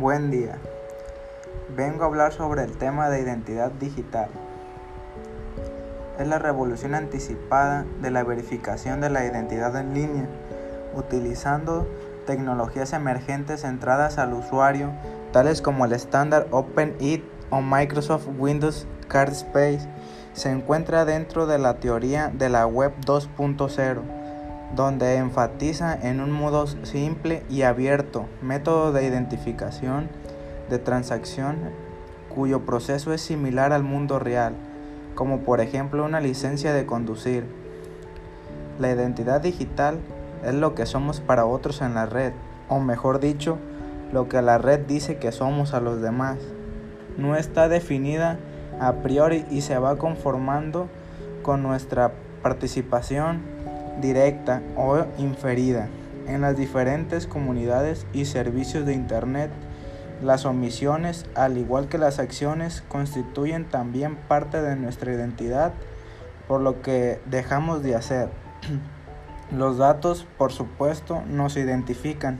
Buen día. Vengo a hablar sobre el tema de identidad digital. Es la revolución anticipada de la verificación de la identidad en línea, utilizando tecnologías emergentes centradas al usuario, tales como el estándar OpenID o Microsoft Windows Card Space, se encuentra dentro de la teoría de la Web 2.0 donde enfatiza en un modo simple y abierto método de identificación de transacción cuyo proceso es similar al mundo real, como por ejemplo una licencia de conducir. La identidad digital es lo que somos para otros en la red, o mejor dicho, lo que la red dice que somos a los demás. No está definida a priori y se va conformando con nuestra participación directa o inferida en las diferentes comunidades y servicios de Internet. Las omisiones, al igual que las acciones, constituyen también parte de nuestra identidad, por lo que dejamos de hacer. Los datos, por supuesto, nos identifican.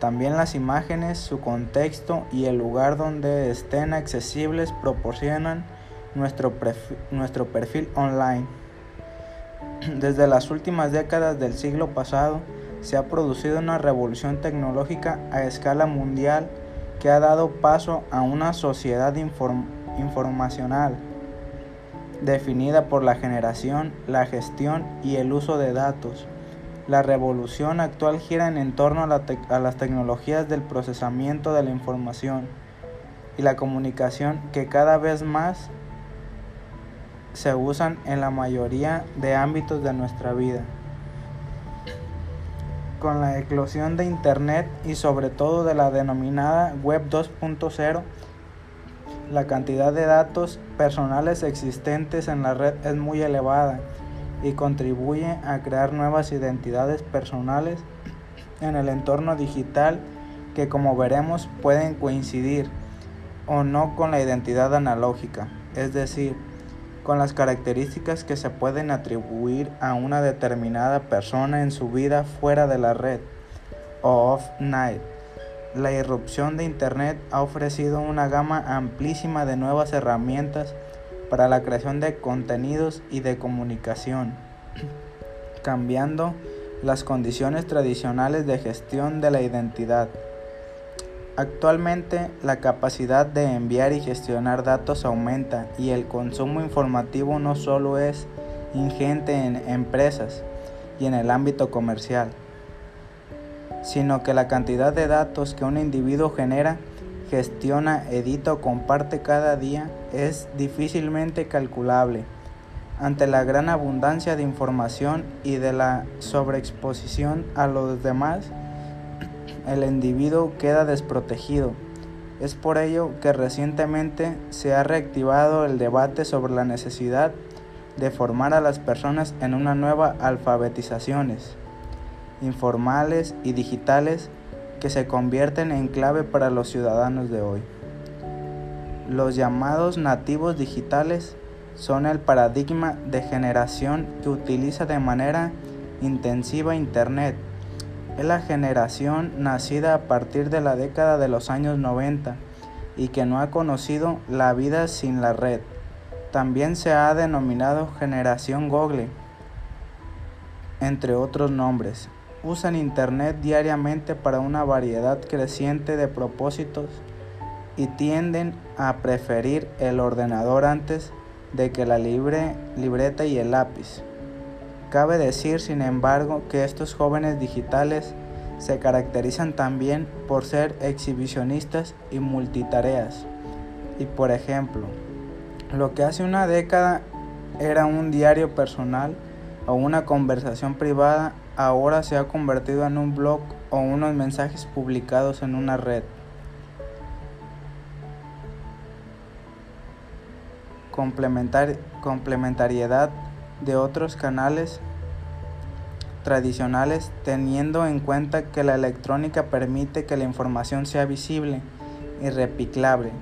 También las imágenes, su contexto y el lugar donde estén accesibles proporcionan nuestro, nuestro perfil online. Desde las últimas décadas del siglo pasado se ha producido una revolución tecnológica a escala mundial que ha dado paso a una sociedad informacional definida por la generación, la gestión y el uso de datos. La revolución actual gira en torno a, a las tecnologías del procesamiento de la información y la comunicación que cada vez más se usan en la mayoría de ámbitos de nuestra vida. Con la eclosión de Internet y sobre todo de la denominada Web 2.0, la cantidad de datos personales existentes en la red es muy elevada y contribuye a crear nuevas identidades personales en el entorno digital que como veremos pueden coincidir o no con la identidad analógica, es decir, con las características que se pueden atribuir a una determinada persona en su vida fuera de la red o off-night. La irrupción de Internet ha ofrecido una gama amplísima de nuevas herramientas para la creación de contenidos y de comunicación, cambiando las condiciones tradicionales de gestión de la identidad. Actualmente la capacidad de enviar y gestionar datos aumenta y el consumo informativo no solo es ingente en empresas y en el ámbito comercial, sino que la cantidad de datos que un individuo genera, gestiona, edita o comparte cada día es difícilmente calculable. Ante la gran abundancia de información y de la sobreexposición a los demás, el individuo queda desprotegido. Es por ello que recientemente se ha reactivado el debate sobre la necesidad de formar a las personas en una nueva alfabetizaciones informales y digitales que se convierten en clave para los ciudadanos de hoy. Los llamados nativos digitales son el paradigma de generación que utiliza de manera intensiva Internet es la generación nacida a partir de la década de los años 90 y que no ha conocido la vida sin la red. También se ha denominado generación Google, entre otros nombres. Usan Internet diariamente para una variedad creciente de propósitos y tienden a preferir el ordenador antes de que la libre, libreta y el lápiz. Cabe decir, sin embargo, que estos jóvenes digitales se caracterizan también por ser exhibicionistas y multitareas. Y por ejemplo, lo que hace una década era un diario personal o una conversación privada, ahora se ha convertido en un blog o unos mensajes publicados en una red. complementariedad de otros canales tradicionales teniendo en cuenta que la electrónica permite que la información sea visible y replicable.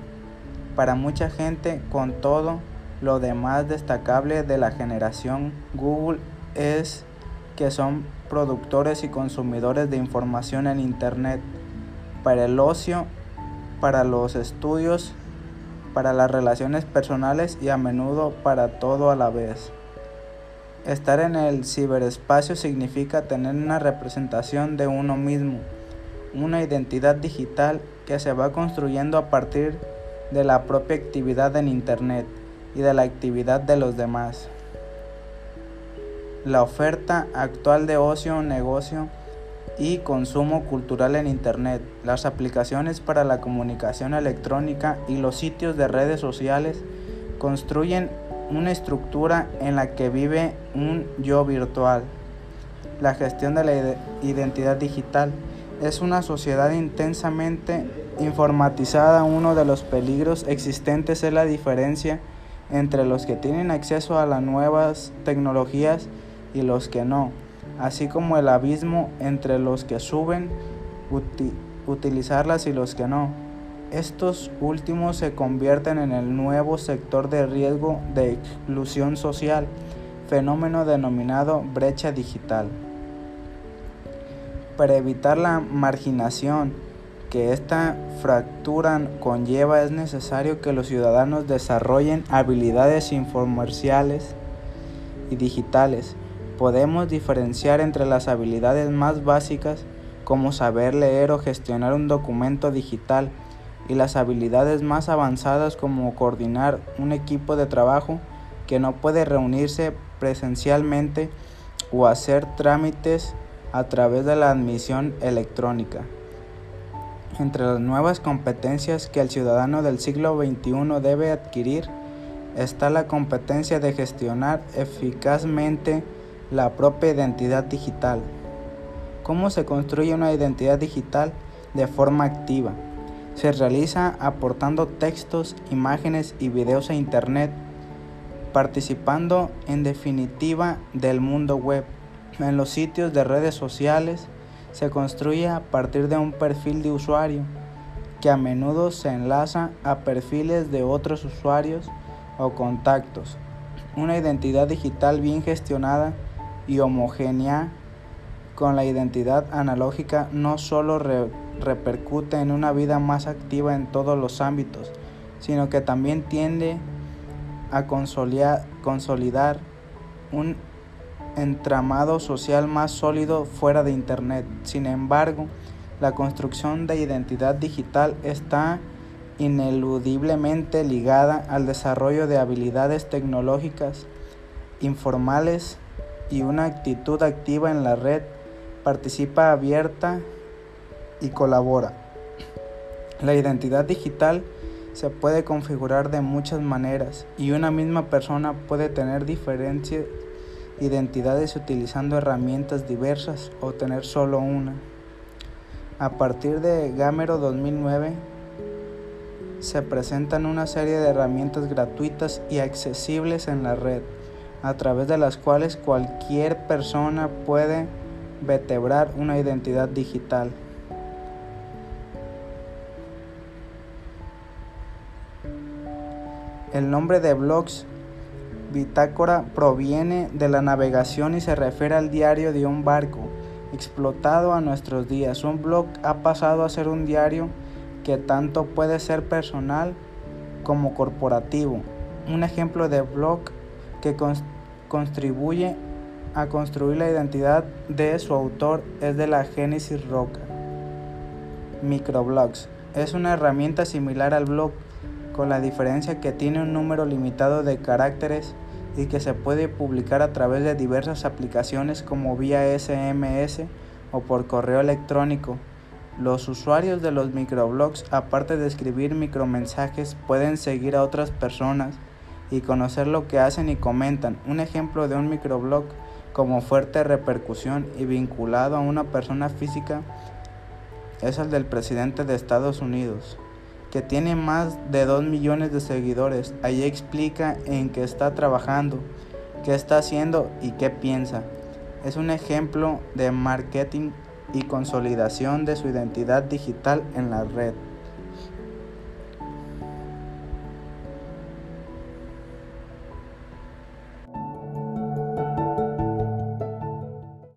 Para mucha gente, con todo lo demás destacable de la generación Google es que son productores y consumidores de información en Internet. Para el ocio para los estudios, para las relaciones personales y a menudo para todo a la vez. Estar en el ciberespacio significa tener una representación de uno mismo, una identidad digital que se va construyendo a partir de la propia actividad en Internet y de la actividad de los demás. La oferta actual de ocio, negocio y consumo cultural en Internet, las aplicaciones para la comunicación electrónica y los sitios de redes sociales construyen una estructura en la que vive un yo virtual. La gestión de la identidad digital es una sociedad intensamente informatizada. Uno de los peligros existentes es la diferencia entre los que tienen acceso a las nuevas tecnologías y los que no, así como el abismo entre los que suben utilizarlas y los que no. Estos últimos se convierten en el nuevo sector de riesgo de exclusión social, fenómeno denominado brecha digital. Para evitar la marginación que esta fractura conlleva es necesario que los ciudadanos desarrollen habilidades informáticas y digitales Podemos diferenciar entre las habilidades más básicas como saber leer o gestionar un documento digital y las habilidades más avanzadas como coordinar un equipo de trabajo que no puede reunirse presencialmente o hacer trámites a través de la admisión electrónica. Entre las nuevas competencias que el ciudadano del siglo XXI debe adquirir está la competencia de gestionar eficazmente la propia identidad digital. ¿Cómo se construye una identidad digital de forma activa? Se realiza aportando textos, imágenes y videos a Internet, participando en definitiva del mundo web. En los sitios de redes sociales se construye a partir de un perfil de usuario que a menudo se enlaza a perfiles de otros usuarios o contactos. Una identidad digital bien gestionada y homogénea con la identidad analógica no solo repercute en una vida más activa en todos los ámbitos, sino que también tiende a consolidar un entramado social más sólido fuera de Internet. Sin embargo, la construcción de identidad digital está ineludiblemente ligada al desarrollo de habilidades tecnológicas informales y una actitud activa en la red, participa abierta y colabora. La identidad digital se puede configurar de muchas maneras y una misma persona puede tener diferentes identidades utilizando herramientas diversas o tener solo una. A partir de Gamero 2009 se presentan una serie de herramientas gratuitas y accesibles en la red a través de las cuales cualquier persona puede vertebrar una identidad digital. El nombre de blogs bitácora proviene de la navegación y se refiere al diario de un barco explotado a nuestros días. Un blog ha pasado a ser un diario que tanto puede ser personal como corporativo. Un ejemplo de blog que contribuye a construir la identidad de su autor es de la Genesis Roca. Microblogs es una herramienta similar al blog, con la diferencia que tiene un número limitado de caracteres y que se puede publicar a través de diversas aplicaciones como vía SMS o por correo electrónico. Los usuarios de los microblogs, aparte de escribir micromensajes, pueden seguir a otras personas y conocer lo que hacen y comentan. Un ejemplo de un microblog como fuerte repercusión y vinculado a una persona física es el del presidente de Estados Unidos, que tiene más de 2 millones de seguidores. Allí explica en qué está trabajando, qué está haciendo y qué piensa. Es un ejemplo de marketing y consolidación de su identidad digital en la red.